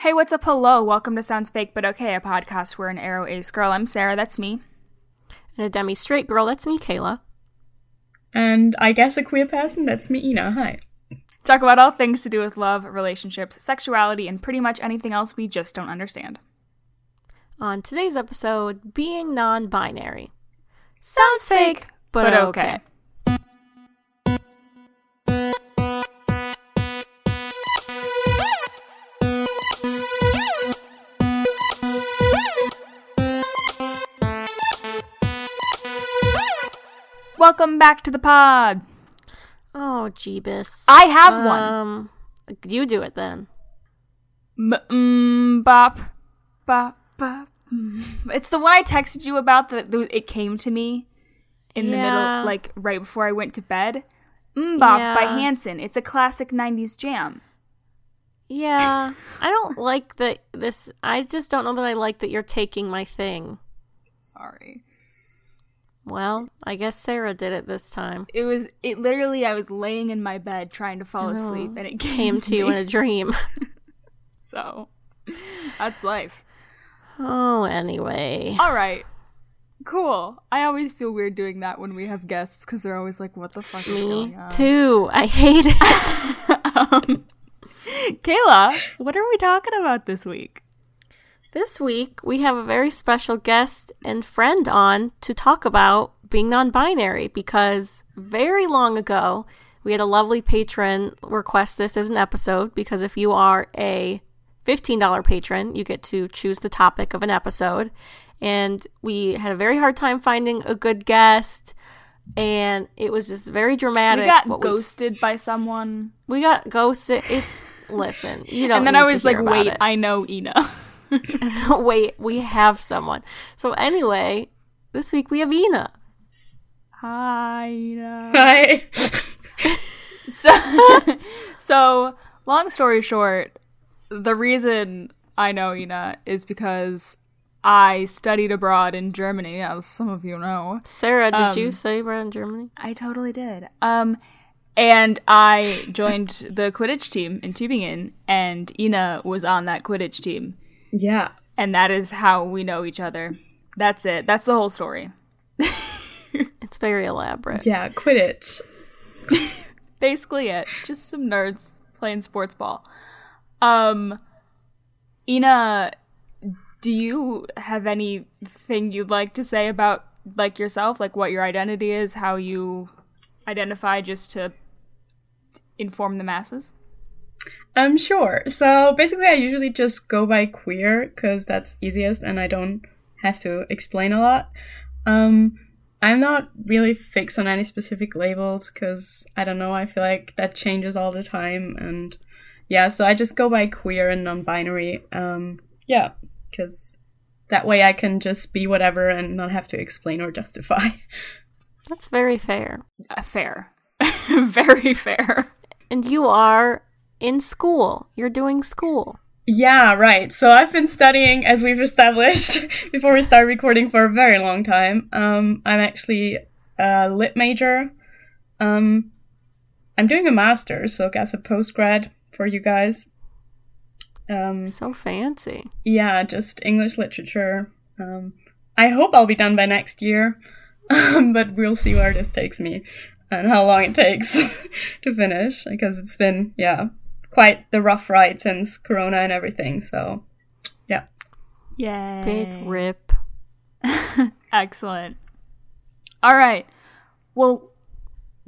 Hey, what's up? Hello. Welcome to Sounds Fake But Okay, a podcast where an aro ace girl. I'm Sarah, that's me. And a demi straight girl, that's me, Kayla. And I guess a queer person, that's me, Ina. Hi. Talk about all things to do with love, relationships, sexuality, and pretty much anything else we just don't understand. On today's episode, being non binary. Sounds fake, but, okay. Welcome back to the pod. Oh, Jeebus. I have one. Um, you do it then. Mm, bop, bop, bop. mm. It's the one I texted you about that it came to me in the middle, like right before I went to bed. MMMBop by Yeah. Hanson. It's a classic 90s jam. Yeah, I don't like that. This. I just don't know that I like that you're taking my thing. Sorry. Well, I guess Sarah did it this time. It was, it literally, I was laying in my bed trying to fall asleep and it came, Came to you me. in a dream. So, that's life. oh, anyway. All right. Cool. I always feel weird doing that when we have guests because they're always like, what the fuck is Me going on? too. I hate it. um, Kayla, what are we talking about this week? This week, we have a very special guest and friend on to talk about being non binary because very long ago, we had a lovely patron request this as an episode. Because if you are a $15 patron, you get to choose the topic of an episode. And we had a very hard time finding a good guest. And it was just very dramatic. We got ghosted by someone. We got ghosted. It's, listen, you don't and then I was like, wait, it. I know Ina. Wait, we have someone. So anyway, this week we have Ina. Hi, Ina. Hi. So, so, long story short, the reason I know Ina is because I studied abroad in Germany, as some of you know. Sarah, did you Um, say abroad in Germany? I totally did. Um, and I joined the Quidditch team in Tübingen, and Ina was on that Quidditch team, Yeah. and that is how we know each other. That's it. That's the whole story. It's very elaborate. Yeah, Quidditch. Basically, it. Just some nerds playing sports ball. Um, Ina, do you have anything you'd like to say about like yourself, like what your identity is, how you identify, just to inform the masses? Um, sure. So basically, I usually just go by queer because that's easiest and I don't have to explain a lot. Um, I'm not really fixed on any specific labels because I don't know, I feel like that changes all the time. And yeah, so I just go by queer and non binary. Um, yeah, because that way I can just be whatever and not have to explain or justify. That's very fair. Uh, fair, very fair. And you are in school. You're doing school. Yeah, right. So I've been studying, as we've established before we start recording, for a very long time. Um, I'm actually a lit major. Um, I'm doing a master, so I guess a postgrad for you guys. Um, So fancy. yeah, just English literature. Um, I hope I'll be done by next year, but we'll see where this takes me and how long it takes to finish because it's been, yeah, quite the rough ride since Corona and everything. So, yeah. Yay! Big rip. Excellent. All right. Well,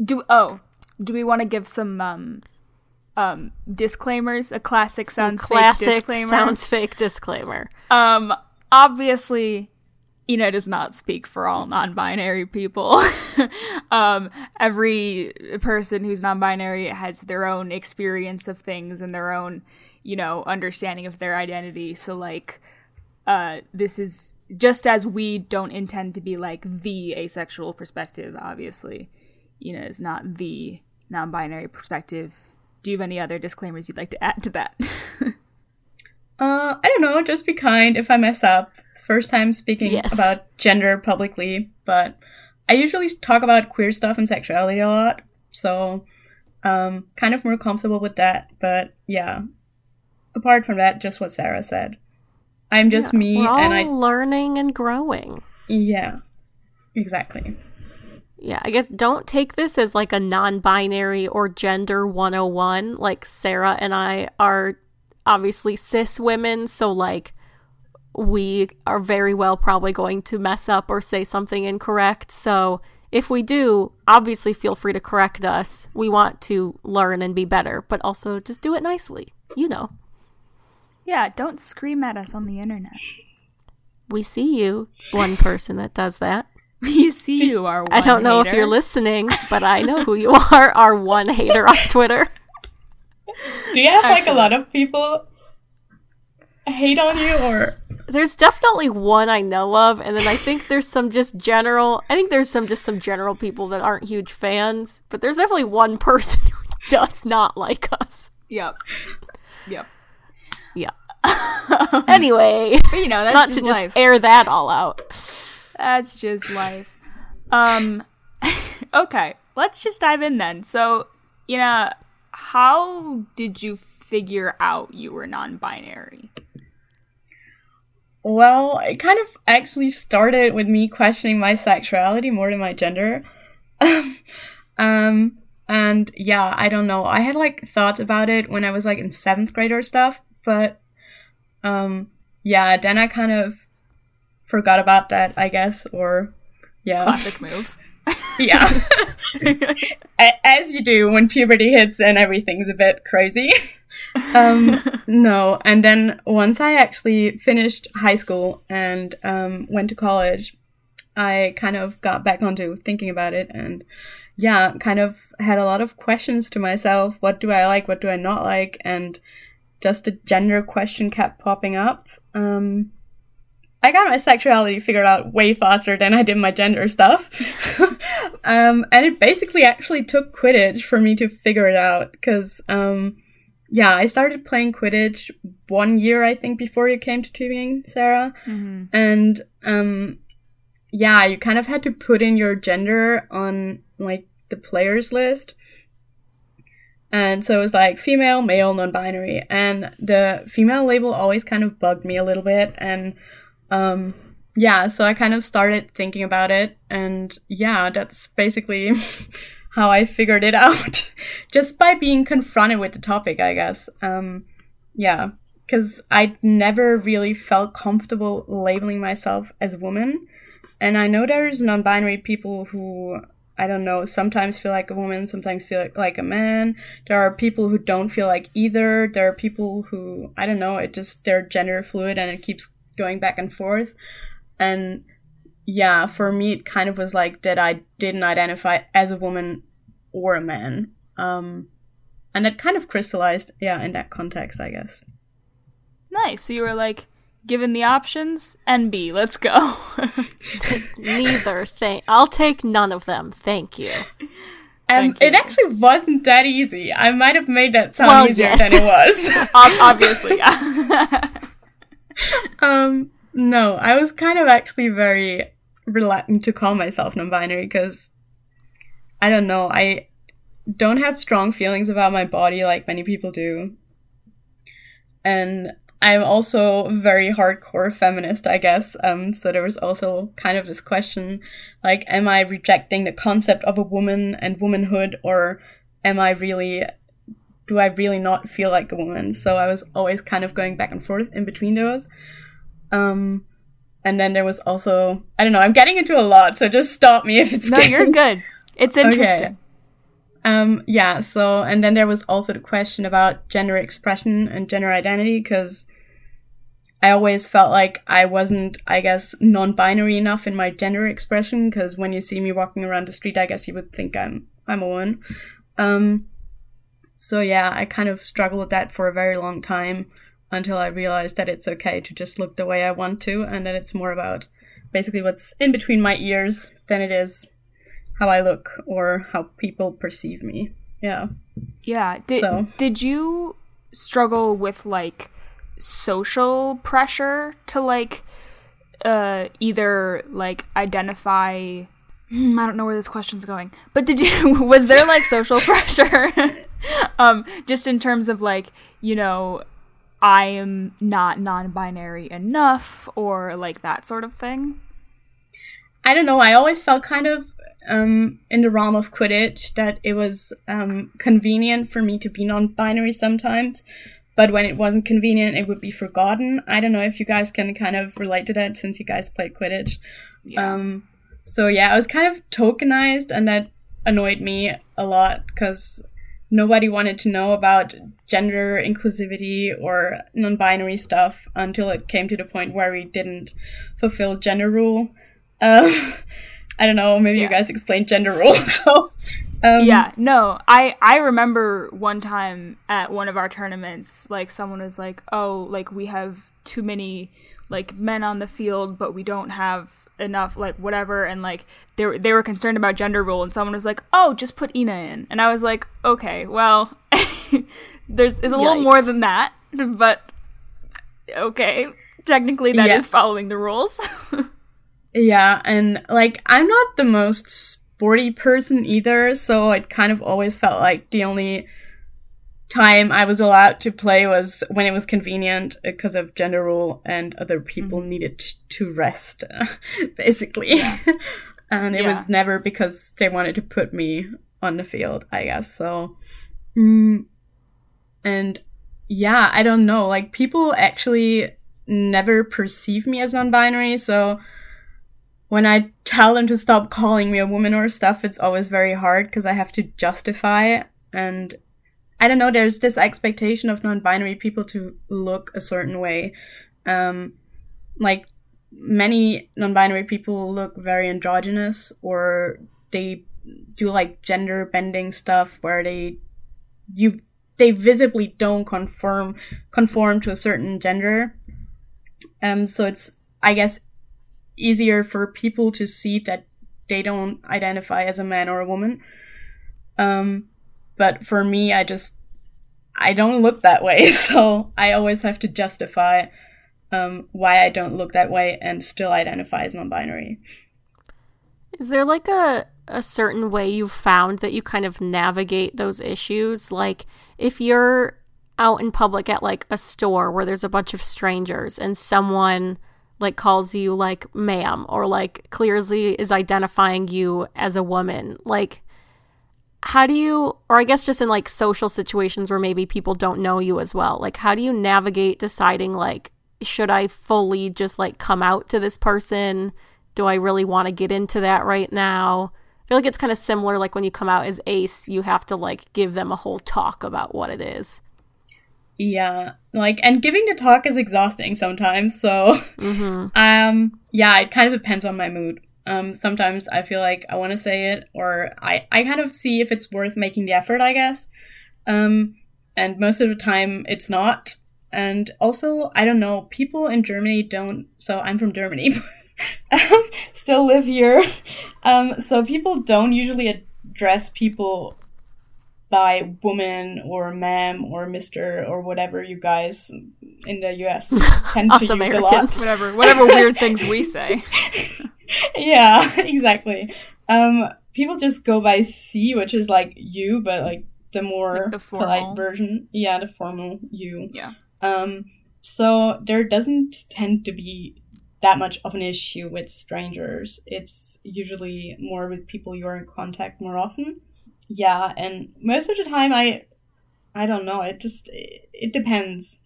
do oh, do we want to give some um um disclaimers? A classic sounds Classic fake disclaimer. sounds fake disclaimer. Um, obviously, Ina does not speak for all non-binary people. um, every person who's non-binary has their own experience of things and their own, you know, understanding of their identity. So, like, uh, this is just as we don't intend to be like the asexual perspective. Obviously, you know, is not the non-binary perspective. Do you have any other disclaimers you'd like to add to that? Uh, I don't know, just be kind if I mess up. It's first time speaking Yes. about gender publicly, but I usually talk about queer stuff and sexuality a lot, so um, kind of more comfortable with that. But yeah, apart from that, just what Sarah said. I'm just Yeah, me, and I learning and growing. yeah, exactly. Yeah, I guess don't take this as like a non binary or gender 101. Like, Sarah and I are obviously cis women, so like, we are very well probably going to mess up or say something incorrect. So, if we do, obviously feel free to correct us. We want to learn and be better, but also just do it nicely. You know, Yeah, don't scream at us on the internet. we see you, one person that does that. We see you are. I don't know if you're listening, but I know who you are, our one hater on Twitter. Do you have like a lot of people hate on you, or There's definitely one I know of, and then I think there's some just general. I think there's some just some general people that aren't huge fans, but there's definitely one person who does not like us. Yep. Yep. Yeah. anyway, But you know, that's not just to just life. air that all out. That's just life. Um okay, let's just dive in then. So, you know, how did you figure out you were non-binary? Well, it kind of actually started with me questioning my sexuality more than my gender. um, and yeah, I don't know. I had like thoughts about it when I was like in seventh grade or stuff, but um, yeah, then I kind of forgot about that, I guess, or yeah. Classic move. Yeah. As you do when puberty hits and everything's a bit crazy. Um, no. And then once I actually finished high school and um, went to college, I kind of got back onto thinking about it and yeah, kind of had a lot of questions to myself. What do I like? What do I not like? And just the gender question kept popping up. Um, I got my sexuality figured out way faster than I did my gender stuff. um, and it basically actually took Quidditch for me to figure it out because, um, yeah, I started playing Quidditch one year, I think, before you came to Tübingen, Sarah. hmm And, um, yeah, you kind of had to put in your gender on, like, the players list. And so it was like female, male, non binary. And the female label always kind of bugged me a little bit. And um, yeah, so I kind of started thinking about it. And yeah, that's basically how I figured it out. Just by being confronted with the topic, I guess. Um, yeah, because I never really felt comfortable labeling myself as a woman. And I know there's non binary people who I don't know, sometimes feel like a woman, sometimes feel like, like a man. There are people who don't feel like either. There are people who, I don't know, it just, they're gender fluid and it keeps going back and forth. And yeah, for me, it kind of was like that I didn't identify as a woman or a man. Um, and it kind of crystallized, yeah, in that context, I guess. Nice. So you were like, given the options, NB, let's go. Neither thing. I'll take none of them. Thank you. And Thank it actually wasn't that easy. I might have made that sound Well, easier yes. than it was. Ob- obviously, yeah. um, no, I was kind of actually very reluctant to call myself non-binary because I don't know, I don't have strong feelings about my body like many people do. And I'm also very hardcore feminist, I guess. Um, so there was also kind of this question, like, am I rejecting the concept of a woman and womanhood, or am I really, do I really not feel like a woman? So I was always kind of going back and forth in between those. Um, and then there was also, I don't know, I'm getting into a lot, so just stop me if it's no, you're good. It's interesting. um, yeah, so, and then there was also the question about gender expression and gender identity, because I always felt like I wasn't, I guess, non binary enough in my gender expression, because when you see me walking around the street, I guess you would think I'm, I'm a woman. Um, so yeah, I kind of struggled with that for a very long time until I realized that it's okay to just look the way I want to, and that it's more about basically what's in between my ears than it is how I look or how people perceive me. Yeah. Yeah. Did So- did you struggle with like social pressure to like uh either like identify Hmm, I don't know where this question's going. But did you was there like social pressure um just in terms of like, you know, I am not non binary enough or like that sort of thing? I don't know. I always felt kind of um, in the realm of Quidditch that it was um, convenient for me to be non binary sometimes, but when it wasn't convenient, it would be forgotten. I don't know if you guys can kind of relate to that since you guys played Quidditch. Yeah. Um, so yeah, I was kind of tokenized, and that annoyed me a lot because nobody wanted to know about gender inclusivity or non-binary stuff until it came to the point where we didn't fulfill gender rule. Um, I don't know. Maybe yeah. you guys explain gender rule. so, um, yeah, no, I I remember one time at one of our tournaments, like someone was like, "Oh, like we have too many like men on the field, but we don't have enough like whatever and like they were, they were concerned about gender role and someone was like oh just put ina in and i was like okay well there's is a Yikes. little more than that but okay technically that yeah. is following the rules yeah and like i'm not the most sporty person either so it kind of always felt like the only time I was allowed to play was when it was convenient because of gender rule and other people mm-hmm. needed to rest, basically. Yeah. and it yeah. was never because they wanted to put me on the field, I guess. So, mm, and yeah, I don't know. Like, people actually never perceive me as non binary. So, when I tell them to stop calling me a woman or stuff, it's always very hard because I have to justify. And I don't know, there's this expectation of non binary people to look a certain way. Um, like many non binary people look very androgynous or they do like gender bending stuff where they you they visibly don't conform conform to a certain gender. Um so it's I guess easier for people to see that they don't identify as a man or a woman. Um but for me, I just I don't look that way, so I always have to justify um, why I don't look that way and still identify as non-binary. Is there like a a certain way you've found that you kind of navigate those issues? Like if you're out in public at like a store where there's a bunch of strangers and someone like calls you like ma'am or like clearly is identifying you as a woman, like how do you or i guess just in like social situations where maybe people don't know you as well like how do you navigate deciding like should i fully just like come out to this person? Do i really want to get into that right now? I feel like it's kind of similar like when you come out as ace you have to like give them a whole talk about what it is. Yeah like and giving the talk is exhausting sometimes so mm-hmm. um yeah it kind of depends on my mood um, sometimes I feel like I want to say it, or I, I kind of see if it's worth making the effort, I guess. Um, and most of the time, it's not. And also, I don't know, people in Germany don't. So I'm from Germany, still live here. Um, so people don't usually address people by woman or ma'am or mister or whatever you guys in the US tend to use Americans. a lot. Whatever, whatever weird things we say. yeah, exactly. Um, people just go by Sie, which is like you, but like the more like the polite version. Yeah, the formal you. Yeah. Um, so there doesn't tend to be that much of an issue with strangers. It's usually more with people you're in contact more often yeah and most of the time i i don't know it just it, it depends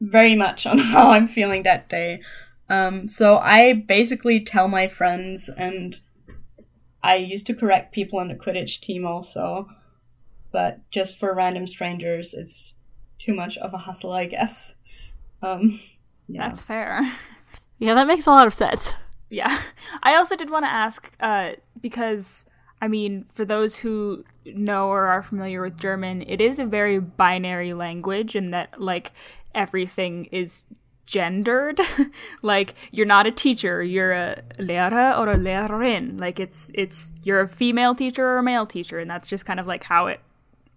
very much on how i'm feeling that day. Um so i basically tell my friends and i used to correct people on the quidditch team also but just for random strangers it's too much of a hustle i guess. Um yeah. that's fair. Yeah that makes a lot of sense. Yeah. I also did want to ask uh because I mean, for those who know or are familiar with German, it is a very binary language in that, like, everything is gendered. like, you're not a teacher, you're a Lehrer or a Lehrerin. Like, it's, it's, you're a female teacher or a male teacher, and that's just kind of like how it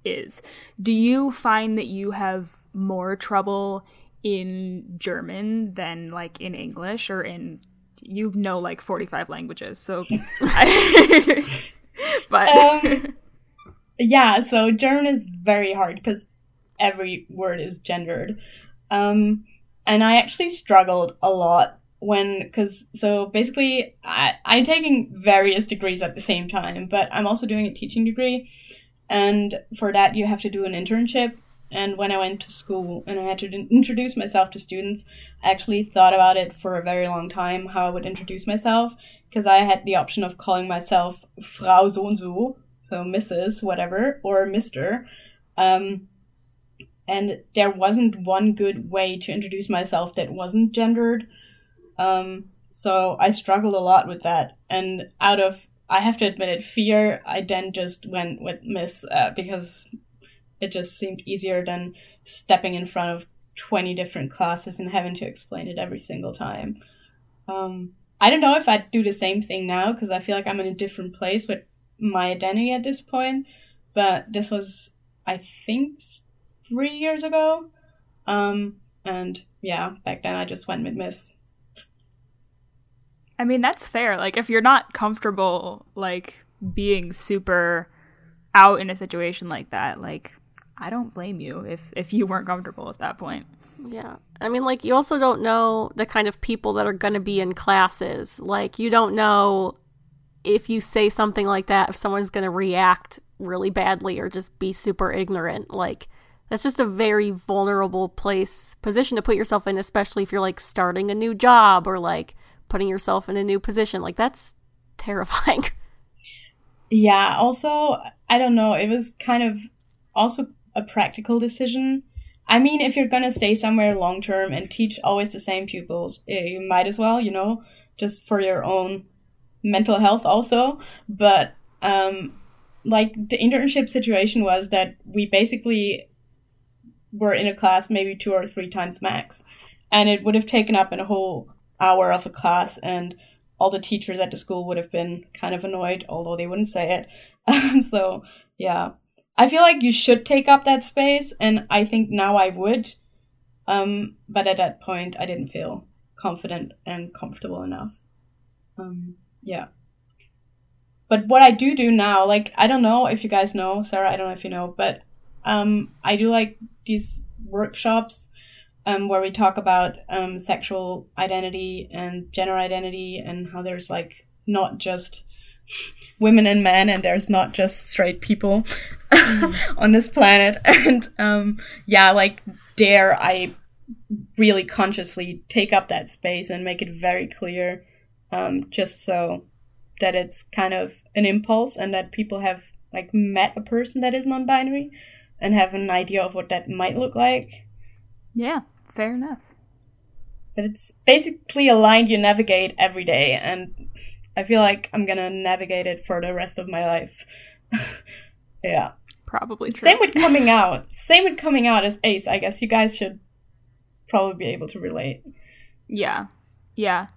is. Do you find that you have more trouble in German than, like, in English or in you know like 45 languages so but um, yeah, so German is very hard because every word is gendered. Um, and I actually struggled a lot when, because, so basically, I, I'm taking various degrees at the same time, but I'm also doing a teaching degree. And for that, you have to do an internship. And when I went to school and I had to introduce myself to students, I actually thought about it for a very long time how I would introduce myself because I had the option of calling myself Frau so und so, so Mrs. whatever, or Mr. Um, and there wasn't one good way to introduce myself that wasn't gendered. Um, so I struggled a lot with that. And out of, I have to admit it, fear, I then just went with Miss uh, because it just seemed easier than stepping in front of 20 different classes and having to explain it every single time. Um, I don't know if I'd do the same thing now because I feel like I'm in a different place with my identity at this point. But this was, I think, three years ago. Um, and yeah, back then I just went with Miss. I mean, that's fair. Like, if you're not comfortable, like, being super out in a situation like that, like, I don't blame you if if you weren't comfortable at that point. Yeah. I mean, like, you also don't know the kind of people that are going to be in classes. Like, you don't know if you say something like that, if someone's going to react really badly or just be super ignorant. Like, that's just a very vulnerable place, position to put yourself in, especially if you're like starting a new job or like putting yourself in a new position. Like, that's terrifying. Yeah. Also, I don't know. It was kind of also a practical decision I mean, if you're gonna stay somewhere long term and teach always the same pupils, eh, you might as well, you know, just for your own mental health also. But um, like the internship situation was that we basically were in a class maybe two or three times max, and it would have taken up a whole hour of a class, and all the teachers at the school would have been kind of annoyed, although they wouldn't say it. so yeah, I feel like you should take up that space, and I think now I would. Um, but at that point, I didn't feel confident and comfortable enough. Um, yeah. But what I do do now, like, I don't know if you guys know, Sarah, I don't know if you know, but um, I do like these workshops um, where we talk about um, sexual identity and gender identity and how there's like not just women and men and there's not just straight people mm-hmm. on this planet and um yeah like dare i really consciously take up that space and make it very clear um just so that it's kind of an impulse and that people have like met a person that is non-binary and have an idea of what that might look like yeah fair enough but it's basically a line you navigate every day and I feel like I'm gonna navigate it for the rest of my life. yeah. Probably true. Same with coming out. Same with coming out as ace. I guess you guys should probably be able to relate. Yeah. Yeah.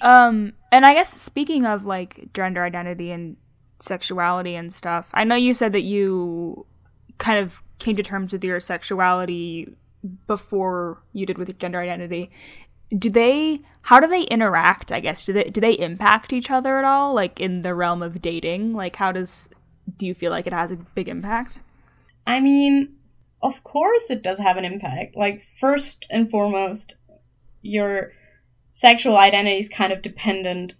Um and I guess speaking of like gender identity and sexuality and stuff, I know you said that you kind of came to terms with your sexuality before you did with your gender identity do they how do they interact i guess? Do they do they impact each other at all like in the realm of dating? Like how does do you feel like it has a big impact? I mean of course it does have an impact. Like first and foremost your sexual identity is kind of dependent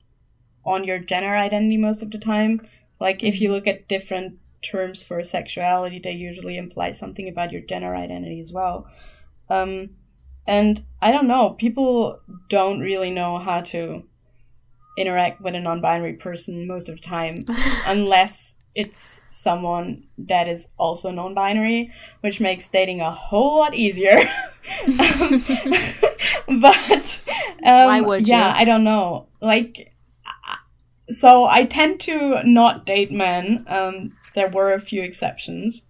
on your gender identity most of the time. Like if you look at different terms for sexuality they usually imply something about your gender identity as well. Um, and I don't know, people don't really know how to interact with a non binary person most of the time unless it's someone that is also non binary, which makes dating a whole lot easier. um, but um, why would yeah, you? I don't know. Like, so I tend to not date men. Um, there were a few exceptions.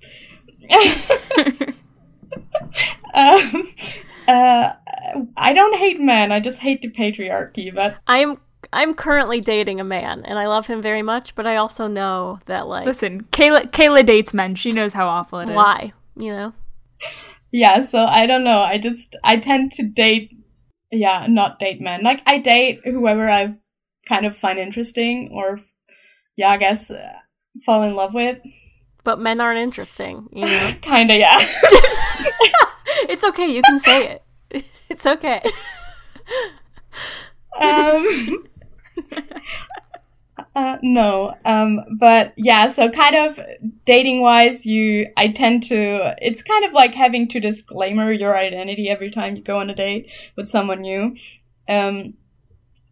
um, uh, I don't hate men. I just hate the patriarchy. But I'm I'm currently dating a man, and I love him very much. But I also know that like listen, Kayla Kayla dates men. She knows how awful it is. Why? You know. Yeah. So I don't know. I just I tend to date. Yeah, not date men. Like I date whoever I kind of find interesting, or yeah, I guess uh, fall in love with. But men aren't interesting, you know. Kinda, yeah. it's okay. You can say it. It's okay. um, uh, no. Um, but yeah, so kind of dating wise, you, I tend to, it's kind of like having to disclaimer your identity every time you go on a date with someone new. Um,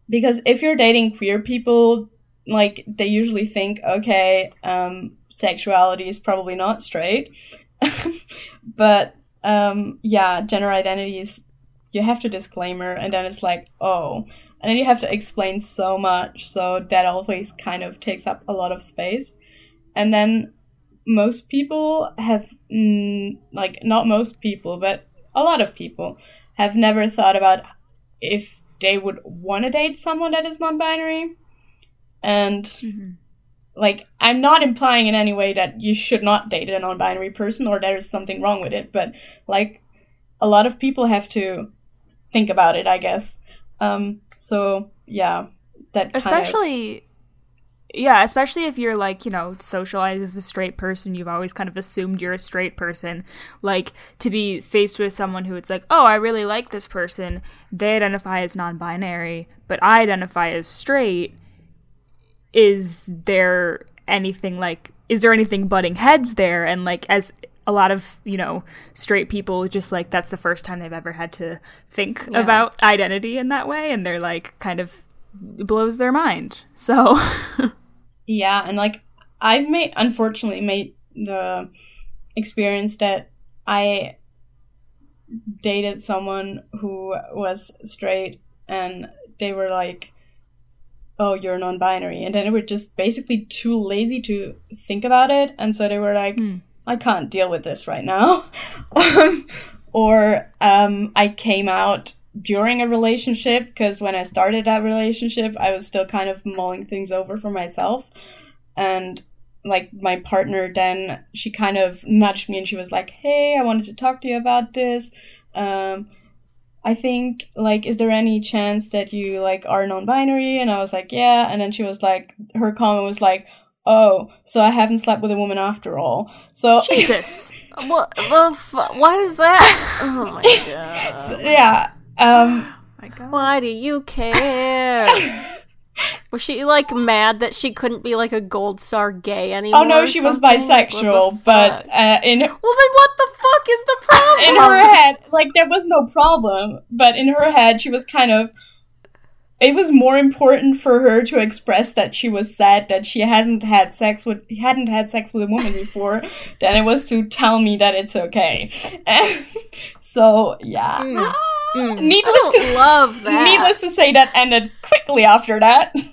because if you're dating queer people, like they usually think, okay, um, sexuality is probably not straight. but um, yeah, gender identities, you have to disclaimer, and then it's like, oh, and then you have to explain so much, so that always kind of takes up a lot of space. And then most people have, mm, like, not most people, but a lot of people have never thought about if they would want to date someone that is non binary. And. Mm-hmm like i'm not implying in any way that you should not date a non-binary person or there is something wrong with it but like a lot of people have to think about it i guess. Um so yeah that especially of... yeah especially if you're like you know socialized as a straight person you've always kind of assumed you're a straight person. Like to be faced with someone who it's like oh i really like this person they identify as non-binary but i identify as straight is there anything like is there anything butting heads there and like as a lot of you know straight people just like that's the first time they've ever had to think yeah. about identity in that way and they're like kind of blows their mind so yeah and like i've made unfortunately made the experience that i dated someone who was straight and they were like oh, you're non binary. And then they were just basically too lazy to think about it. And so they were like, hmm. I can't deal with this right now. or um, I came out during a relationship because when I started that relationship, I was still kind of mulling things over for myself. And like my partner then she kind of nudged me and she was like hey i wanted to talk to you about this um, I think like is there any chance that you like are non-binary? And I was like yeah. And then she was like her comment was like oh so I haven't slept with a woman after all. So Jesus. What the fu- what is that? Oh my god so, yeah um oh my god why do you care Was she like mad that she couldn't be like a gold star gay anymore? Oh no, she was bisexual, but uh, in well, then what the fuck is the problem? In her head, like there was no problem, but in her head, she was kind of. It was more important for her to express that she was sad that she hadn't had sex with hadn't had sex with a woman before than it was to tell me that it's okay. so yeah. Mm. Mm. Needless to love that. Needless to say, that ended quickly after that. um,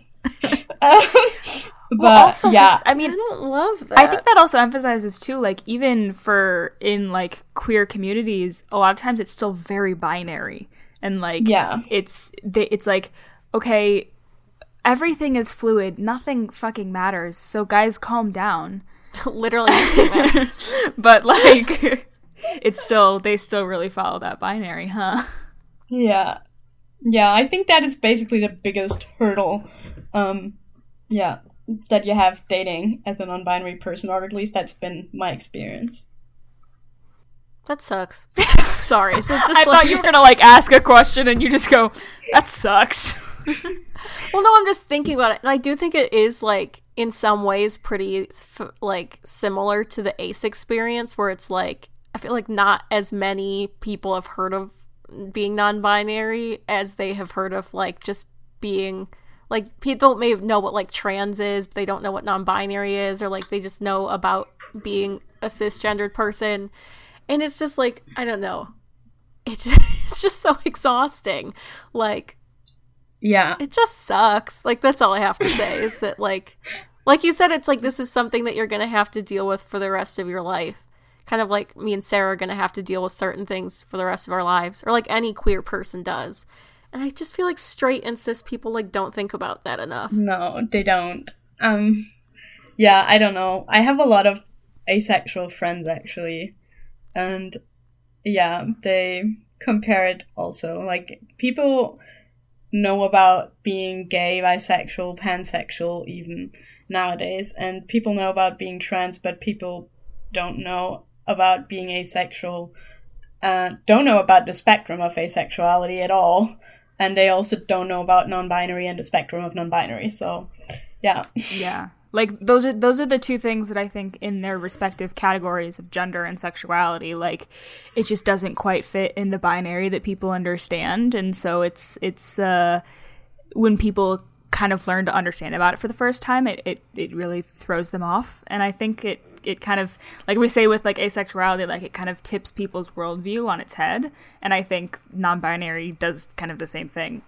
but well, also, yeah, I mean, I don't love that. I think that also emphasizes too, like even for in like queer communities, a lot of times it's still very binary, and like yeah, it's they, it's like okay, everything is fluid, nothing fucking matters. So guys, calm down. Literally, but like, it's still they still really follow that binary, huh? Yeah. Yeah, I think that is basically the biggest hurdle. Um, yeah, that you have dating as a non binary person, or at least that's been my experience. That sucks. Sorry. I like... thought you were gonna like ask a question and you just go, that sucks. well, no, I'm just thinking about it, and I do think it is like in some ways pretty like similar to the Ace experience, where it's like I feel like not as many people have heard of being non-binary as they have heard of like just being like people may know what like trans is but they don't know what non-binary is or like they just know about being a cisgendered person. And it's just like i don't know. It's it's just so exhausting. Like yeah. it just sucks. Like that's all i have to say is that like like you said it's like this is something that you're gonna have to deal with for the rest of your life kind of like me and Sarah are going to have to deal with certain things for the rest of our lives, or like any queer person does. And I just feel like straight and cis people like don't think about that enough. No, they don't. Um yeah, I don't know. I have a lot of asexual friends actually. And yeah, they compare it also. Like people know about being gay, bisexual, pansexual even nowadays and people know about being trans but people don't know about being asexual uh, don't know about the spectrum of asexuality at all, and they also don't know about non-binary and the spectrum of non-binary. So, yeah, yeah. Like those are those are the two things that I think in their respective categories of gender and sexuality, like it just doesn't quite fit in the binary that people understand, and so it's it's uh, when people kind of learn to understand about it for the first time, it, it, it really throws them off. And I think it, it kind of, like we say with like asexuality, like it kind of tips people's worldview on its head. And I think non binary does kind of the same thing.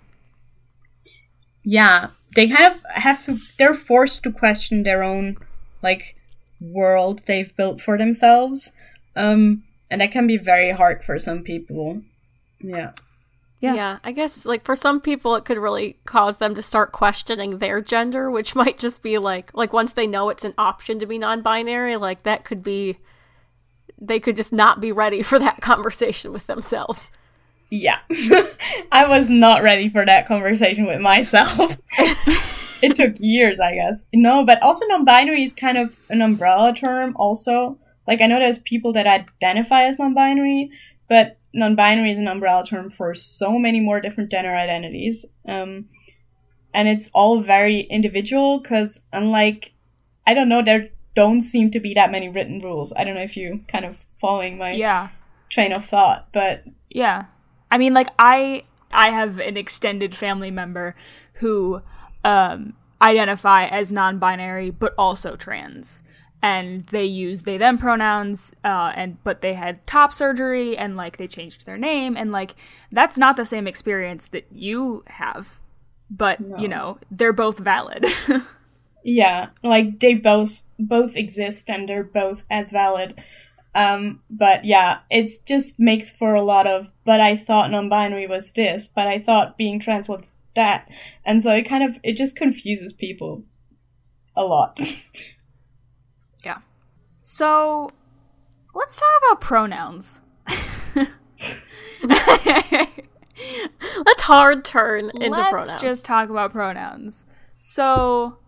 Yeah. They kind of have to, they're forced to question their own, like, world they've built for themselves. Um, and that can be very hard for some people. Yeah. Yeah. yeah. I guess like for some people it could really cause them to start questioning their gender, which might just be like like once they know it's an option to be non-binary, like that could be they could just not be ready for that conversation with themselves. Yeah. I was not ready for that conversation with myself. it took years, I guess. No, but also non-binary is kind of an umbrella term also. Like I know there's people that identify as non-binary, but non-binary is an umbrella term for so many more different gender identities um, and it's all very individual because unlike i don't know there don't seem to be that many written rules. I don't know if you kind of following my yeah. train of thought but yeah. I mean like i i have an extended family member who um identify as non-binary but also trans and they use they them pronouns uh, and but they had top surgery and like they changed their name and like that's not the same experience that you have but no. you know they're both valid. Yeah like they both both exist and they're both as valid. Um but yeah it just makes for a lot of but i thought non-binary was this but i thought being trans was that. And so it kind of it just confuses people a lot So, let's talk about pronouns. let's hard turn into let's pronouns. Let's just talk about pronouns. So,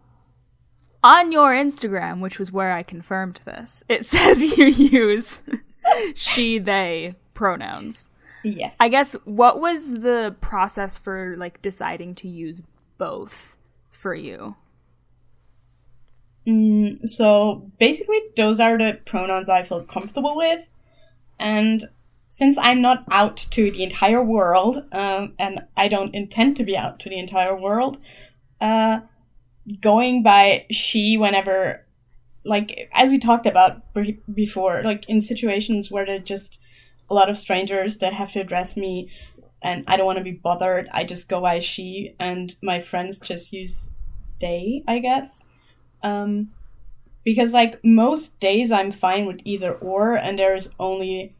on your Instagram, which was where I confirmed this, it says you use she, they pronouns. Yes. I guess what was the process for like deciding to use both for you? Mm, so basically, those are the pronouns I feel comfortable with. And since I'm not out to the entire world, um, and I don't intend to be out to the entire world, uh, going by she whenever, like, as we talked about before, like in situations where there's just a lot of strangers that have to address me and I don't want to be bothered, I just go by she, and my friends just use they, I guess. Um, because like most days I'm fine with either or, and there's only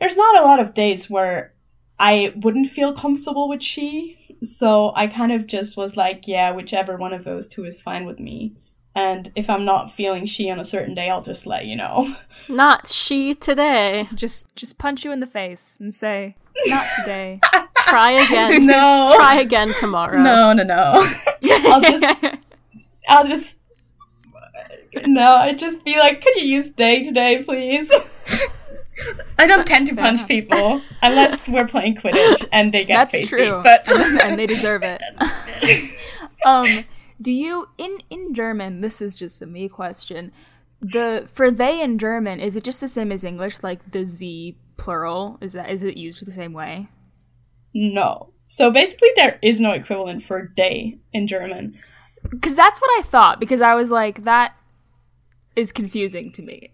there's not a lot of days where I wouldn't feel comfortable with she. So I kind of just was like, yeah, whichever one of those two is fine with me. And if I'm not feeling she on a certain day, I'll just let you know. Not she today. Just just punch you in the face and say, not today. Try again. No. Try again tomorrow. No, no, no. I'll just I'll just no, I'd just be like, could you use day today, please? I don't tend to punch people unless we're playing Quidditch and they get That's true, but and they deserve it. um, do you in in German? This is just a me question. The for they in German is it just the same as English? Like the sie plural is that is it used the same way? No. So basically, there is no equivalent for day in German. Because that's what I thought. Because I was like that is confusing to me.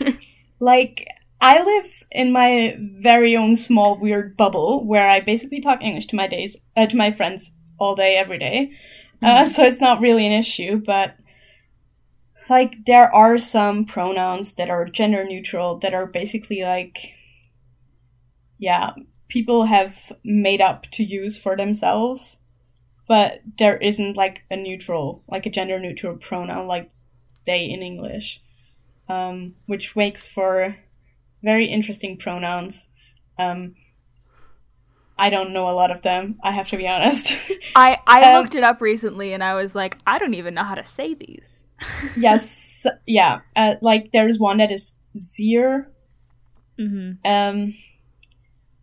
like, I live in my very own small weird bubble where I basically talk English to my days uh, to my friends all day every day. Uh, mm-hmm. so it's not really an issue, but like there are some pronouns that are gender neutral that are basically like yeah, people have made up to use for themselves, but there isn't like a neutral, like a gender neutral pronoun like they in English, um, which makes for very interesting pronouns. Um, I don't know a lot of them. I have to be honest. I I um, looked it up recently, and I was like, I don't even know how to say these. yes, yeah. Uh, like there's one that is Zier. Mm-hmm. Um,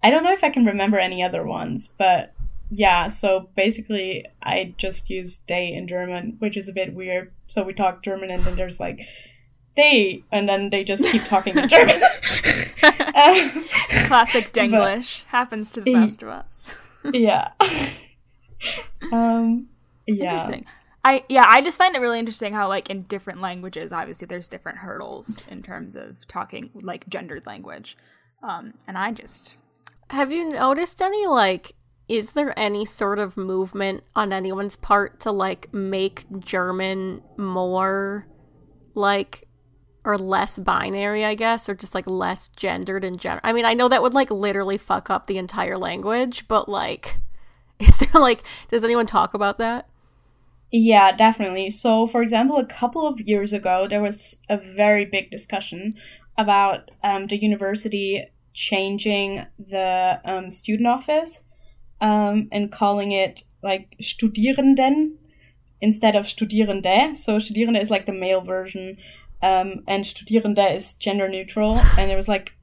I don't know if I can remember any other ones, but yeah, so basically I just use they in German, which is a bit weird. So we talk German and then there's like they and then they just keep talking in German. Um, Classic Denglish happens to the best of us. yeah. um yeah. Interesting. I yeah, I just find it really interesting how like in different languages, obviously there's different hurdles in terms of talking like gendered language. Um, and I just Have you noticed any like is there any sort of movement on anyone's part to like make German more like or less binary, I guess, or just like less gendered in general? I mean, I know that would like literally fuck up the entire language, but like is there like does anyone talk about that? Yeah, definitely. So, for example, a couple of years ago, there was a very big discussion about um, the university changing the um, student office um, and calling it like Studierenden instead of Studierende. So, Studierende is like the male version, um, and Studierende is gender neutral. And it was like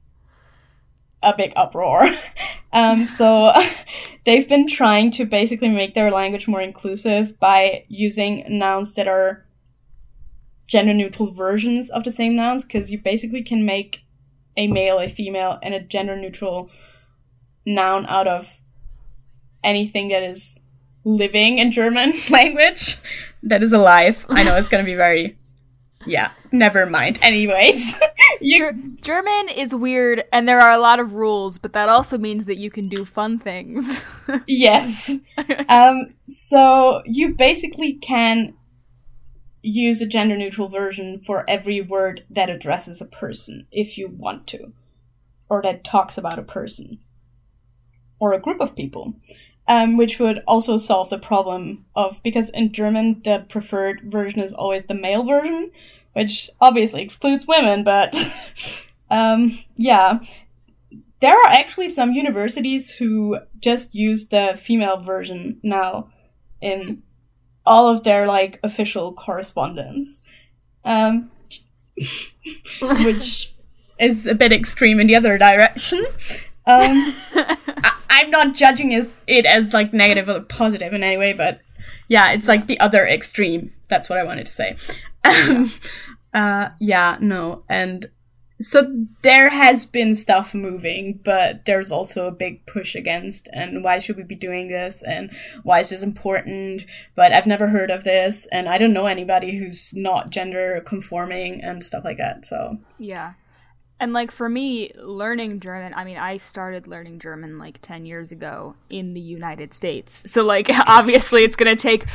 a big uproar. um, so they've been trying to basically make their language more inclusive by using nouns that are gender neutral versions of the same nouns, because you basically can make a male, a female, and a gender neutral noun out of anything that is living in German language that is alive. I know it's gonna be very yeah, never mind. Anyways, you Ger- German is weird and there are a lot of rules, but that also means that you can do fun things. yes. Um, so you basically can use a gender neutral version for every word that addresses a person if you want to, or that talks about a person or a group of people. Um, which would also solve the problem of because in German the preferred version is always the male version, which obviously excludes women, but um, yeah. There are actually some universities who just use the female version now in all of their like official correspondence. Um, which is a bit extreme in the other direction. Um, I, I'm not judging as, it as like negative or positive in any way, but yeah, it's like the other extreme. That's what I wanted to say. Um, uh, yeah, no, and so there has been stuff moving, but there's also a big push against. And why should we be doing this? And why is this important? But I've never heard of this, and I don't know anybody who's not gender conforming and stuff like that. So yeah. And like for me, learning German, I mean, I started learning German like 10 years ago in the United States. So like obviously it's going to take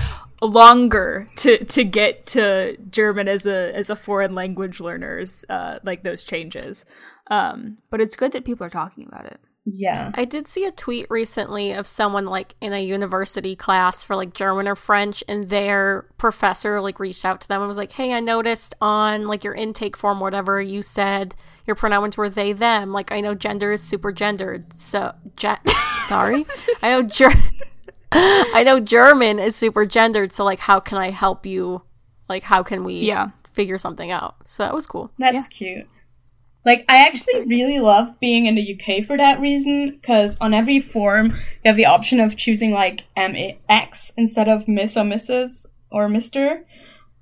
longer to to get to German as a as a foreign language learners uh like those changes. Um but it's good that people are talking about it. Yeah, I did see a tweet recently of someone like in a university class for like German or French, and their professor like reached out to them and was like, "Hey, I noticed on like your intake form, whatever you said your pronouns were they them. Like I know gender is super gendered, so ge- sorry, I know ger- I know German is super gendered. So like, how can I help you? Like, how can we Yeah. figure something out? So that was cool. that's cute. Like I actually really love being in the UK for that reason, because on every form you have the option of choosing like MX instead of Miss or Mrs. or Mister.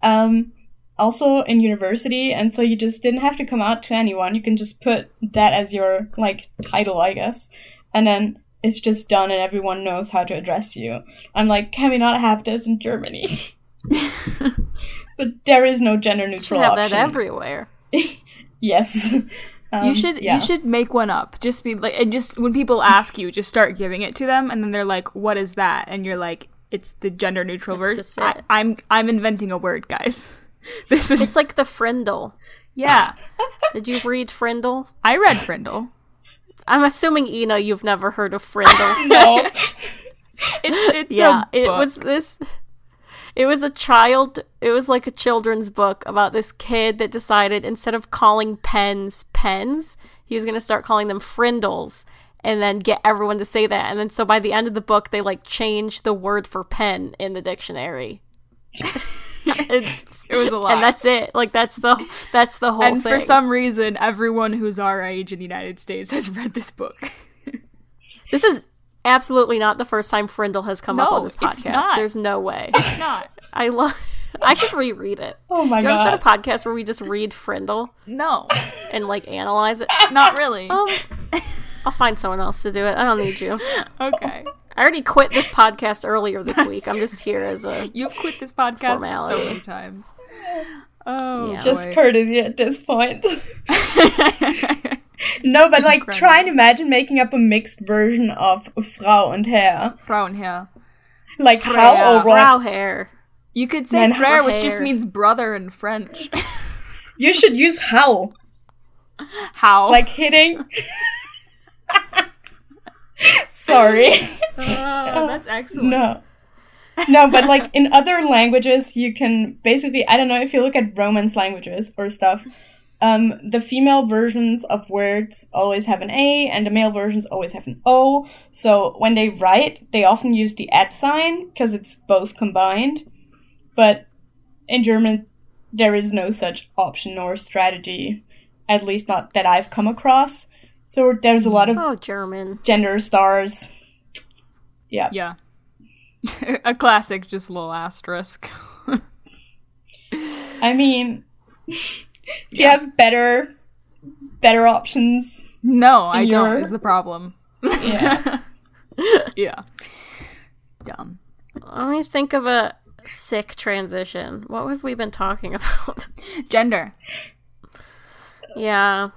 Um, also in university, and so you just didn't have to come out to anyone. You can just put that as your like title, I guess, and then it's just done, and everyone knows how to address you. I'm like, can we not have this in Germany? but there is no gender neutral have option. that everywhere. yes. Um, you should yeah. you should make one up. Just be like and just when people ask you, just start giving it to them and then they're like, "What is that?" and you're like, "It's the gender neutral word." I, I'm I'm inventing a word, guys. This is It's like the Frindle. yeah. Did you read Frindle? I read Frindle. I'm assuming Ina, you've never heard of Frindle. no. It's it's yeah, a it was this. It was a child. It was like a children's book about this kid that decided instead of calling pens pens, he was gonna start calling them frindles, and then get everyone to say that. And then so by the end of the book, they like changed the word for pen in the dictionary. and, It was a lot. and that's it. Like that's the that's the whole and thing. for some reason, everyone who's our age in the United States has read this book. This is absolutely not the first time Frindle has come up on this it's podcast. not. There's no way. It's not. I love. I should reread it. Oh my god. Do you want to start a podcast where we just read Frindle No, and like analyze it? not really. Um, I'll find someone else to do it. I don't need you. Okay. I already quit this podcast earlier this week. I'm just here as a. You've quit this podcast Formality. so many times. Oh, Yeah. Just boy. courtesy at this point. no, but like, Incredible. try and imagine making up a mixed version of Frau and Herr. Frau und Herr. Like, Freya. how over. Brow hair. You could say frère, which just means brother in French. You should use how. How? Like, hitting. Sorry. Oh, that's excellent. No. No, but like in other languages, you can basically, I don't know if you look at Romance languages or stuff, um, the female versions of words always have an A and the male versions always have an O. So when they write, they often use the at sign because it's both combined. But in German, there is no such option or strategy, at least not that I've come across. So there's a lot of Oh, German. gender stars. Yeah. Yeah. a classic, just little asterisk. I mean, do you have better better options? no, I don't, is the problem. Yeah. Yeah. Dumb. Let me think of a sick transition. What have we been talking about? Gender. yeah.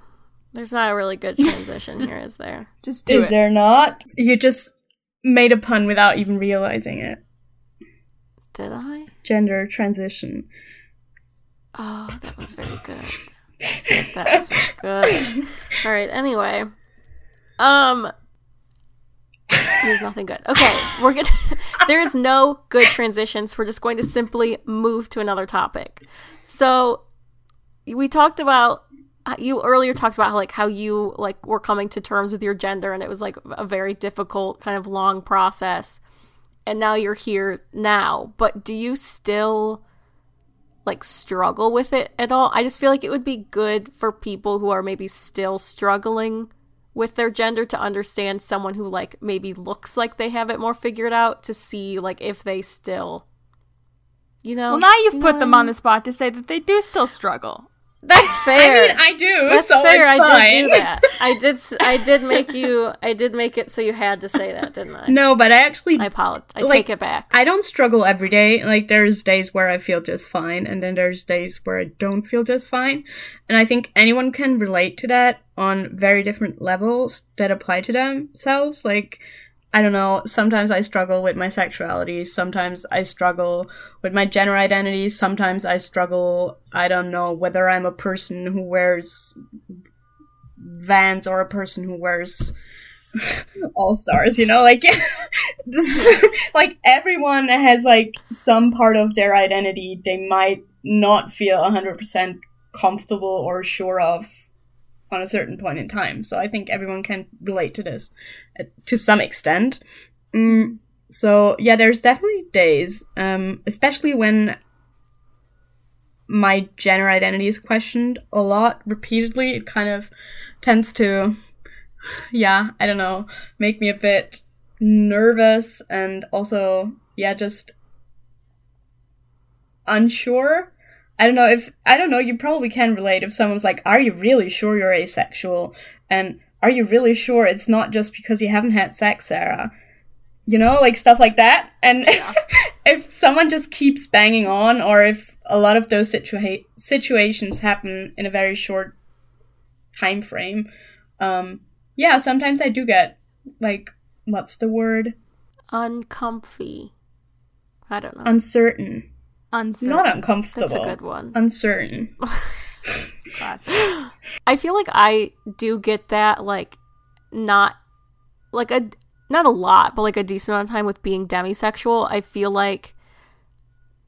There's not a really good transition here, is there? Just do Is it. there not? You just made a pun without even realizing it. Did I? Gender transition. Oh, that was very good. That was good. All right. Anyway, um, there's nothing good. Okay, we're gonna. there is no good transitions. We're just going to simply move to another topic. So, we talked about you earlier talked about how like how you like were coming to terms with your gender and it was like a very difficult kind of long process and now you're here now but do you still like struggle with it at all. I just feel like it would be good for people who are maybe still struggling with their gender to understand someone who like maybe looks like they have it more figured out to see like if they still you know Well, now you've you put them I on the spot to say that they do still struggle. That's fair. I mean, I do. That's so fair. It's I fine. did do that. I did. I did make you. I did make it so you had to say that, didn't I? No, but I actually I apologize. I Like- take it back. I don't struggle every day. Like there's days where I feel just fine, and then there's days where I don't feel just fine. And I think anyone can relate to that on very different levels that apply to themselves. Like I don't know, sometimes I struggle with my sexuality, sometimes I struggle with my gender identity, sometimes I struggle, I don't know, whether I'm a person who wears Vans or a person who wears all stars, you know, like this, like everyone has like some part of their identity they might not feel 100% comfortable or sure of on a certain point in time. So I think everyone can relate to this to some extent. Mm, so yeah, there's definitely days, um, especially when my gender identity is questioned a lot repeatedly. It kind of tends to yeah, I don't know, make me a bit nervous and also, yeah, just unsure. I don't know if, I don't know, you probably can relate if someone's like, are you really sure you're asexual? And are you really sure it's not just because you haven't had sex, Sarah? You know, like stuff like that. And if someone just keeps banging on, or if a lot of those situa- situations happen in a very short time frame, um, yeah, sometimes I do get like what's the word? Uncomfy. I don't know. Uncertain. Uncertain. Not uncomfortable. That's a good one. Uncertain. Classic. I feel like I do get that, like, not like a not a lot, but like a decent amount of time with being demisexual. I feel like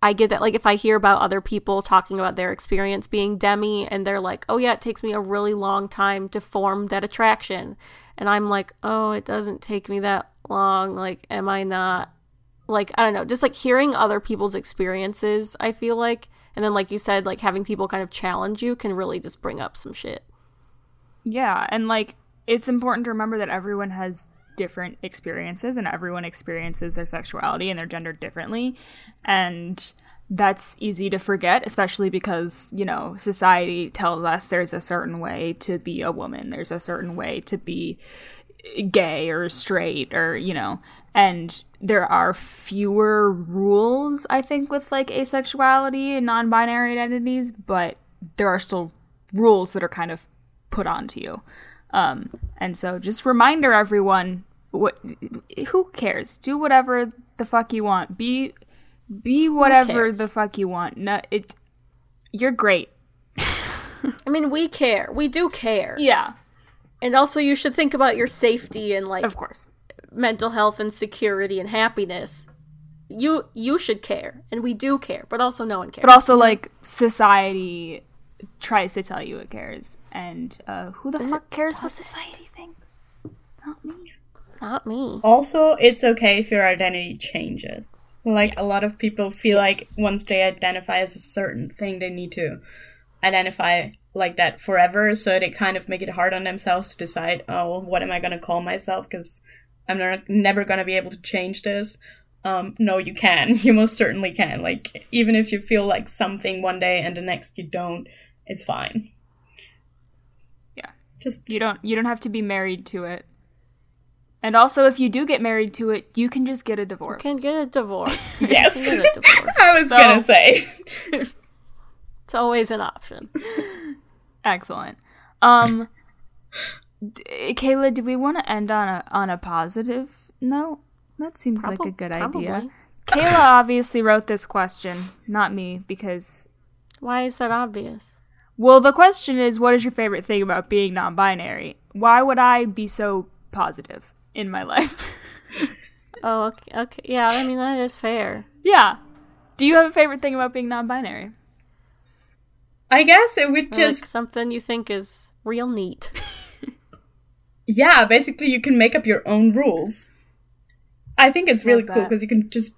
I get that, like, if I hear about other people talking about their experience being demi, and they're like, "Oh yeah, it takes me a really long time to form that attraction," and I'm like, "Oh, it doesn't take me that long. Like, am I not?" Like, I don't know, just like hearing other people's experiences. I feel like. And then, like you said, like having people kind of challenge you can really just bring up some shit. Yeah, and like it's important to remember that everyone has different experiences and everyone experiences their sexuality and their gender differently and that's easy to forget especially because you know society tells us there's a certain way to be a woman there's a certain way to be gay or straight or you know and there are fewer rules i think with like asexuality and non-binary identities but there are still rules that are kind of put onto you. Um, and so just reminder everyone what who cares? Do whatever the fuck you want. Be be whatever the fuck you want. No it you're great. I mean, we care. We do care. yeah. And also, you should think about your safety and like of course mental health and security and happiness. You you should care, and we do care, but also no one cares. but also like society tries to tell you it cares and uh, who the fuck cares what society thinks not me Not me. Also, it's okay if your identity changes. Like a lot of people feel like once they identify as a certain thing, they need to identify like that forever. So they kind of make it hard on themselves to decide, oh, what am I going to call myself? Because I'm not, never going to be able to change this. Um, no, you can. You most certainly can. Like even if you feel like something one day and the next you don't, it's fine. Yeah. Just you don't you don't have to be married to it and also if you do get married to it you can just get a divorce You Can get a divorce. yes. A divorce. I was So- gonna say. It's always an option. excellent um d- kayla do we want to end on a on a positive note that seems like a Prob- good idea kayla obviously wrote this question not me because Why is that obvious? well the question is what is your favorite thing about being non-binary why would i be so positive in my life Oh, okay, okay. Yeah, I mean that is fair. yeah do you have a favorite thing about being non-binary I guess it would Or, just like something you think is real neat. Yeah, basically you can make up your own rules. I think it's really cool because you can just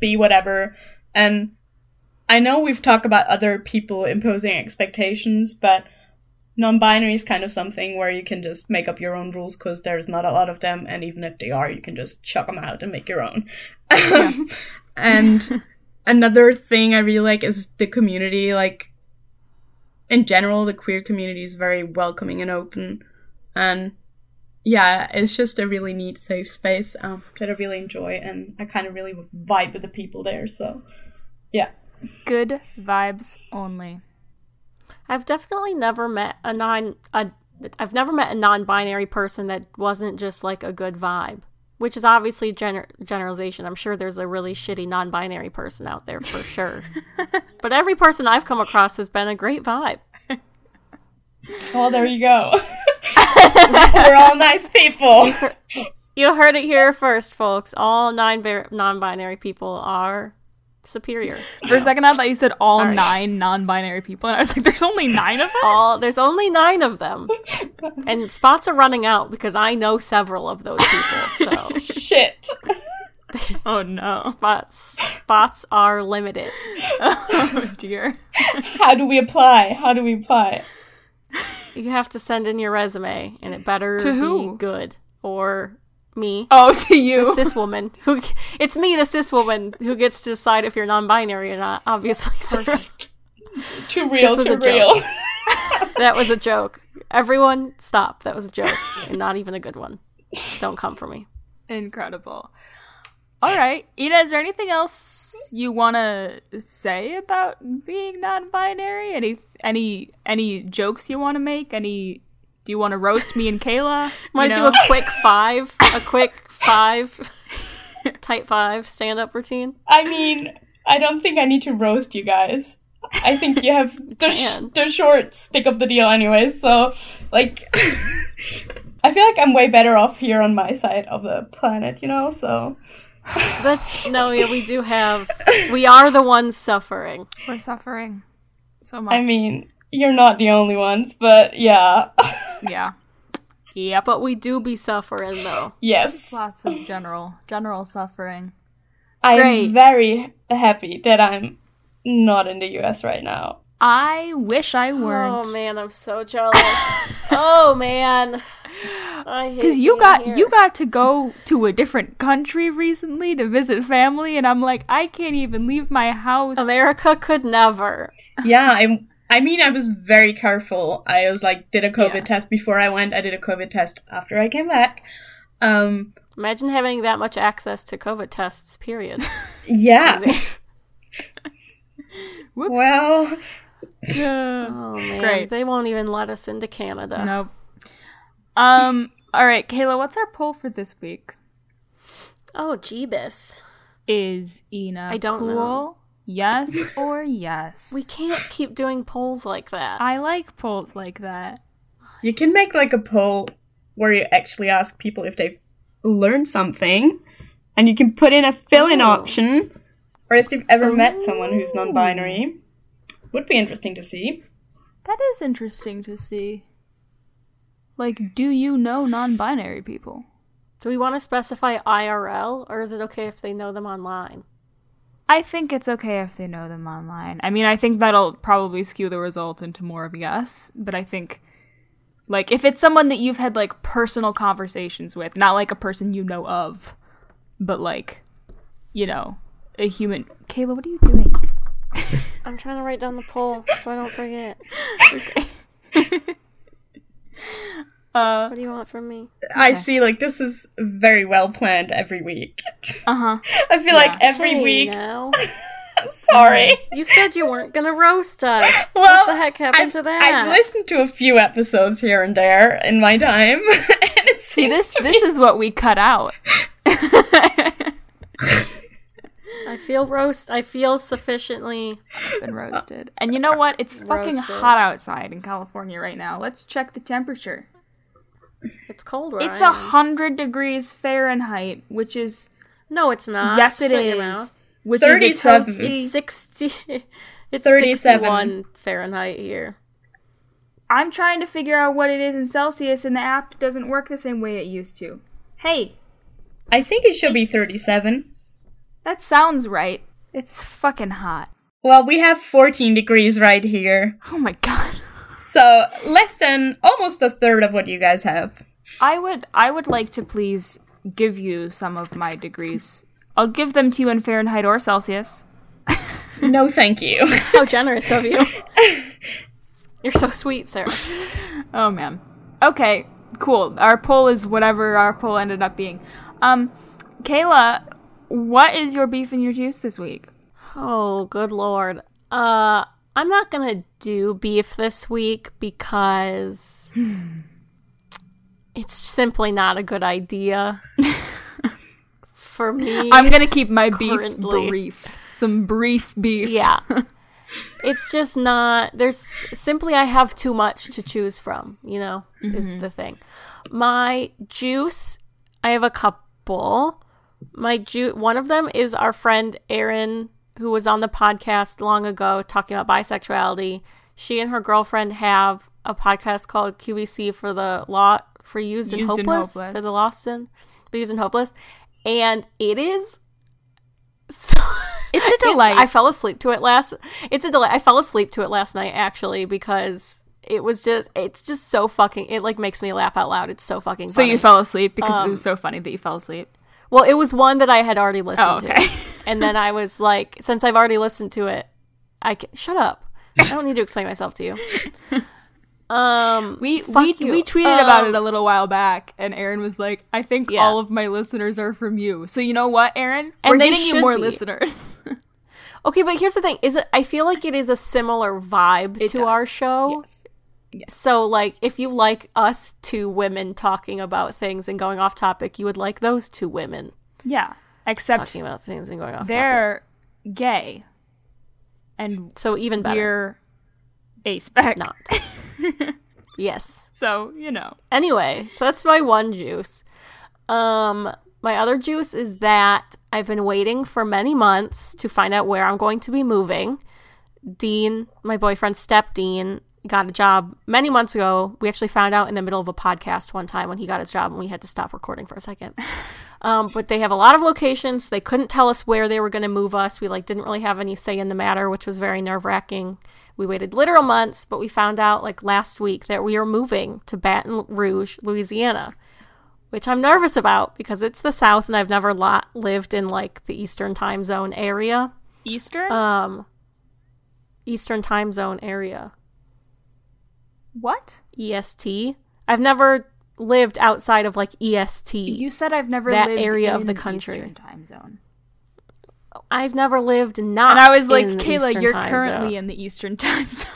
be whatever. And I know we've talked about other people imposing expectations, but non-binary is kind of something where you can just make up your own rules because there's not a lot of them, and even if they are, you can just chuck them out and make your own. Yeah. and another thing I really like is the community. Like in general, the queer community is very welcoming and open, and yeah, it's just a really neat safe space um, that I really enjoy, and I kind of really vibe with the people there. So, yeah, good vibes only I've definitely never met a non a I've never met a non-binary person that wasn't just like a good vibe, which is obviously gener- generalization. I'm sure there's a really shitty non-binary person out there for sure. but every person I've come across has been a great vibe. well, there you go. We're all nice people. You heard it here first, folks. All nine bar- non-binary people are superior. For a second, I thought you said all Sorry. nine non-binary people, and I was like, "There's only nine of them." All there's only nine of them, and spots are running out because I know several of those people. So Shit. Oh no! spots spots are limited. Oh dear. How do we apply? How do we apply? You have to send in your resume, and it better To be who? good or me. Oh, to you. The cis woman who it's me, the cis woman, who gets to decide if you're non-binary or not. Obviously, Too real. was Too a joke. real. that was a joke. Everyone, stop. That was a joke, and not even a good one. Don't come for me. Incredible. All right, Ina, is there anything else you want to say about being non-binary? Any any any jokes you want to make? Any? Do you want to roast me and Kayla? Want to do a quick five? A quick five? Type five stand-up routine. I mean, I don't think I need to roast you guys. I think you have the, sh- the short stick of the deal anyway, so, like, I feel like I'm way better off here on my side of the planet, you know, so. That's no, yeah, we do have. We are the ones suffering. We're suffering so much. I mean, you're not the only ones, but yeah. yeah. Yeah, But we do be suffering though. yes. Lots of general general suffering. I'm Great. very happy that I'm not in the US right now. I wish I weren't. Oh man, I'm so jealous. oh man. Because you being got here. you got to go to a different country recently to visit family, and I'm like, I can't even leave my house. America could never. Yeah, I I mean I was very careful. I was like did a COVID Yeah. test before I went. I did a COVID test after I came back. Um Imagine having that much access to COVID tests. Period. yeah. Whoops. Well, Oh man, Great. they won't even let us into Canada. Nope. Um. All right, Kayla. What's our poll for this week? Oh, Jeebus. Is Ina I don't cool? know. Yes or yes? We can't keep doing polls like that. I like polls like that. you can make like a poll where you actually ask people if they've learned something and you can put in a fill-in Oh. option or if they've ever met someone who's non-binary. Would be interesting to see. That is interesting to see. Like, do you know non-binary people? Do we want to specify IRL, or is it okay if they know them online? I think it's okay if they know them online. I mean, I think that'll probably skew the result into more of yes, but I think like if it's someone that you've had like personal conversations with, not like a person you know of, but like you know, a human. Kayla, what are you doing? I'm trying to write down the poll so I don't forget. Uh, What do you want from me? I see like this is very well planned every week. uh-huh. I feel like every Hey, week now. sorry. You said you weren't gonna roast us. Well, what the heck happened I've, to that? I've listened to a few episodes here and there in my time, and it See this this be- is what we cut out. I feel roast. I feel sufficiently. Been roasted. And you know what? It's fucking Roasted. hot outside in California right now. Let's check the temperature. It's cold. Where It's a hundred degrees Fahrenheit, which is No, it's not. yes, it Shut is. Which is a toasty. It's sixty. It's 37. sixty-one Fahrenheit here. I'm trying to figure out what it is in Celsius, and the app doesn't work the same way it used to. Hey, I think it should be 37. That sounds right. It's fucking hot. Well, we have 14 degrees right here, Oh my god. so less than almost a third of what you guys have. I would I would like to please give you some of my degrees. I'll give them to you in Fahrenheit or Celsius. No, thank you. How generous of you. You're so sweet, sir. Oh man. Okay, cool. Our poll is whatever our poll ended up being. Um, Kayla, what is your beef and your juice this week? Oh, good lord. Uh, I'm not gonna do beef this week because it's simply not a good idea for me. I'm gonna keep my beef brief. Some brief beef. yeah. it's just not there's simply I have too much to choose from, you know, is the thing. My juice, I have a couple. My ju- one of them is our friend Erin who was on the podcast long ago talking about bisexuality. She and her girlfriend have a podcast called QVC for the law for used and Used and hopeless, Hopeless. for the lost and used and hopeless, and it is so It's a delight. I fell asleep to it last. It's a delight. I fell asleep to it last night actually because it was just. It's just so fucking. It like makes me laugh out loud. It's so fucking. so you fell asleep because it Um, was so funny that you fell asleep. Well, it was one that I had already listened Oh, okay. to, and then I was like, since I've already listened to it, I can shut up. I don't need to explain myself to you. Um, We we, you. we tweeted about Um, it a little while back, and Erin was like, "I think Yeah. all of my listeners are from you." So you know what, Erin? And We're they getting you more be. listeners. Okay, but here's the thing: is it? I feel like it is a similar vibe It to our show. yes. So, like, if you like us two women talking about things and going off topic, you would like those two women Yeah. Except talking about things and going off topic. they're gay, and So even better. we're a spec. not. yes. So you know. Anyway, so that's my one juice. Um, my other juice is that I've been waiting for many months to find out where I'm going to be moving. Dean, my boyfriend, step Dean, got a job many months ago. We actually found out in the middle of a podcast one time when he got his job, and we had to stop recording for a second. Um, but they have a lot of locations. They couldn't tell us where they were going to move us. We like didn't really have any say in the matter, which was very nerve wracking. We waited literal months, but we found out like last week that we are moving to Baton Rouge, Louisiana. which I'm nervous about because it's the South and I've never lo- lived in like the Eastern time zone area. Eastern? Um, Eastern time zone area. What? EST. I've never lived outside of like EST. You said I've never That lived area of the country. Eastern time zone. I've never lived not. And I was like, Kayla, Eastern you're currently zone. in the Eastern time zone.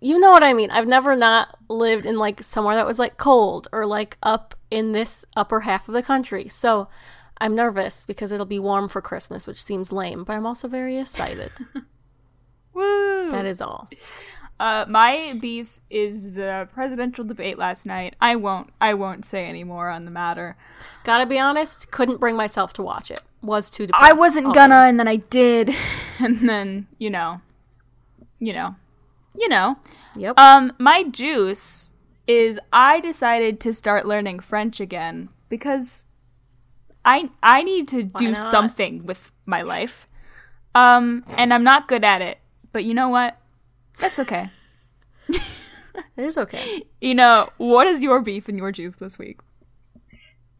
You know what I mean? I've never not lived in like somewhere that was like cold or like up in this upper half of the country. So I'm nervous because it'll be warm for Christmas, which seems lame, but I'm also very excited. Woo! that is all. Uh, my beef is the presidential debate last night. I won't. I won't say any more on the matter. Gotta be honest, couldn't bring myself to watch it. Was too I wasn't already. gonna, and then I did, and then you know, you know, you know. Yep. Um, my juice is I decided to start learning French again because I I need to do not? something with my life. Um, and I'm not good at it, but you know what? That's okay. it is okay. You know, what is your beef and your juice this week?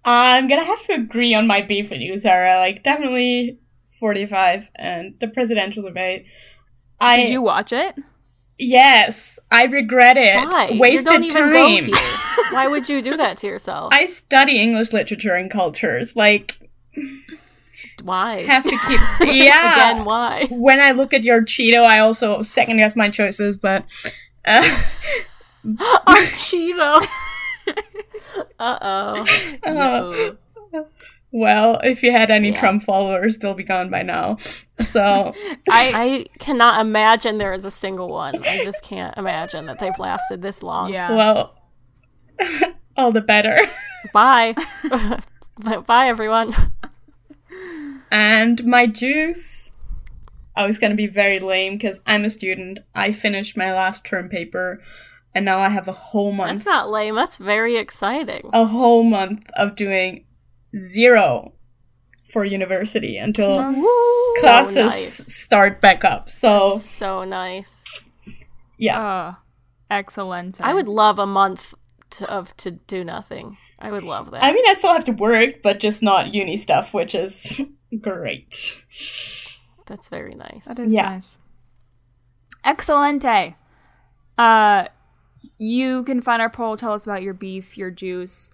I'm gonna have to agree on my beef with you, Sarah. Like, definitely 45 and the presidential debate. I Did you watch it? yes, I regret it. Why? Wasted you don't even time. go here. Why would you do that to yourself? I study English literature and cultures. Like, Why? have to keep. Yeah. Again, why? when I look at your Cheeto, I also second guess my choices, but. Uh, Our Cheeto. uh oh. uh, well, if you had any Yeah. Trump followers, they'll be gone by now. So, I I cannot imagine there is a single one. I just can't imagine that they've lasted this long. yeah. well, all the better. Bye. Bye, everyone. And my juice, I was going to be very lame because I'm a student. I finished my last term paper, and now I have a whole month, That's not lame. That's very exciting. a whole month of doing zero for university until So classes nice. start back up. So So nice. yeah, Uh, excellent. I would love a month to, of to do nothing. I would love that. I mean, I still have to work, but just not uni stuff, which is great. That's very nice. That is Yeah. nice. Excelente. Uh, you can find our poll. Tell us about your beef, your juice,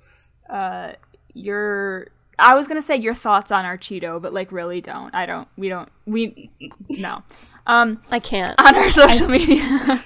uh, your. I was gonna say your thoughts on our Cheeto, but like really don't. I don't. We don't. We no. Um, I can't. on our social media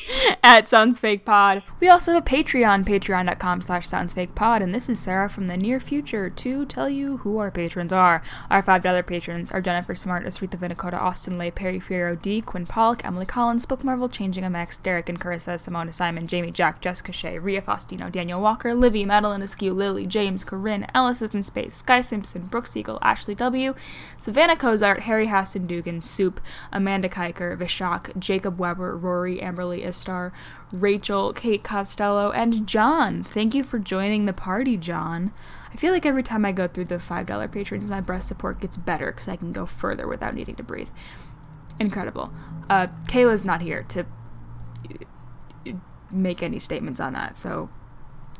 at Sounds Fake Pod. We also have a Patreon, patreon.com slash soundsfakepod, and this is Sarah from the near future to tell you who our patrons are. Our $5 patrons are Jennifer Smart, Asrita Vinicota, Austin Lay, Perry Fiero, D, Quinn Pollock, Emily Collins, Book Marvel, Changing MX, Derek and Carissa, Simona Simon, Jamie Jack, Jessica Shea, Ria Faustino, Daniel Walker, Livy, Madeline Askew, Lily, James, Corinne, Alice is in Space, Sky Simpson, Brooke Siegel, Ashley W., Savannah Cozart, Harry Haston Dugan, Soup, Amanda Kiker, Vishak, Jacob Weber, Rory, Amberly Istar, Rachel, Kate Costello, and John. Thank you for joining the party, John. I feel like every time I go through the $5 patrons, my breath support gets better because I can go further without needing to breathe. Incredible. Uh, Kayla's not here to uh, make any statements on that, so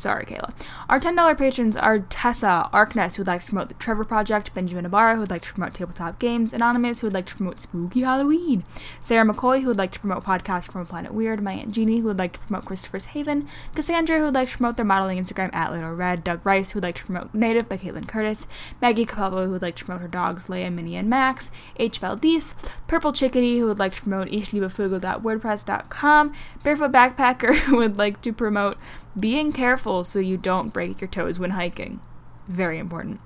Sorry, Kayla. Our $10 patrons are Tessa Arkness, who would like to promote the Trevor Project, Benjamin Ibarra, who would like to promote Tabletop Games, Anonymous, who would like to promote Spooky Halloween, Sarah McCoy, who would like to promote podcasts from a Planet Weird, my Aunt Jeannie, who would like to promote Christopher's Haven, Cassandra, who would like to promote their modeling Instagram at Little Red, Doug Rice, who would like to promote Native by Kaitlin Curtice, Maggie Capello, who would like to promote her dogs Leia, Minnie, and Max, H. Valdez, Purple Chickadee, who would like to promote ishnibafugo.wordpress.com, Barefoot Backpacker, who would like to promote being careful so you don't break your toes when hiking. Very important.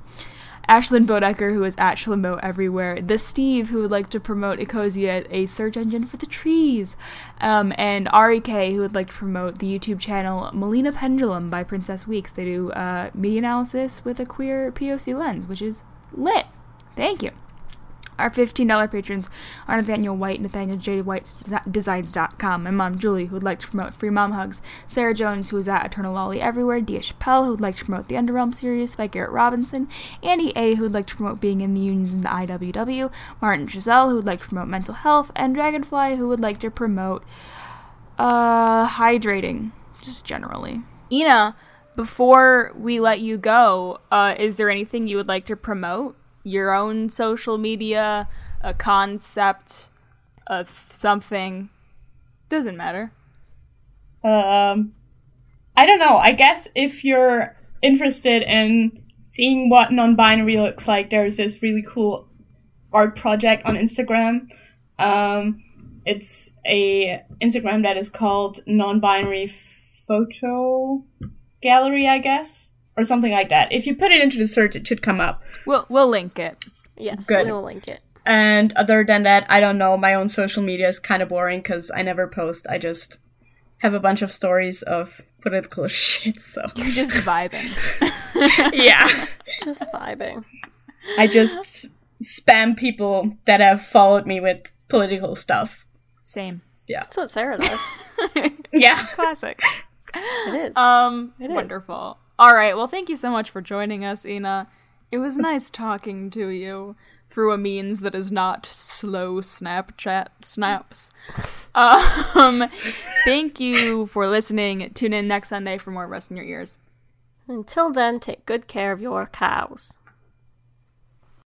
Ashlyn Bodecker, who is at Shlambo everywhere. The Steve, who would like to promote Ecosia, a search engine for the trees. Um, and Ari K, who would like to promote the YouTube channel Melanin Pendulum by Princess Weekes. They do uh, media analysis with a queer POC lens, which is lit. Thank you. Our $15 patrons are Nathaniel White, Nathaniel J. White's Designs.com, my mom Julie, who would like to promote Free Mom Hugs, Sarah Jones, who is at Eternal Lolly Everywhere, Dia Chappelle, who would like to promote the Underrealm series by Garrett Robinson, Andy A., who would like to promote being in the unions in the IWW, Martin Giselle, who would like to promote mental health, and Dragonfly, who would like to promote uh, hydrating, just generally. Ina, before we let you go, uh, is there anything you would like to promote? Your own social media, a concept, of something? Doesn't matter. Um, I don't know. I guess if you're interested in seeing what non-binary looks like, there's this really cool art project on Instagram. Um, it's a Instagram that is called non-binary photo gallery, I guess, or something like that. If you put it into the search, it should come up. We'll we'll link it. Yes, Good. we will link it. And other than that, I don't know. My own social media is kind of boring because I never post. I just have a bunch of stories of political shit. So You're just vibing. yeah, Just vibing. I just spam people that have followed me with political stuff. Same. Yeah. That's what Sarah does. Yeah. Classic. It is. Um, It is. All right. Well, thank you so much for joining us, Ina. It was nice talking to you through a means that is not slow Snapchat snaps. Um, thank you for listening. Tune in next Sunday for more Rest in Your Ears. Until then, take good care of your cows.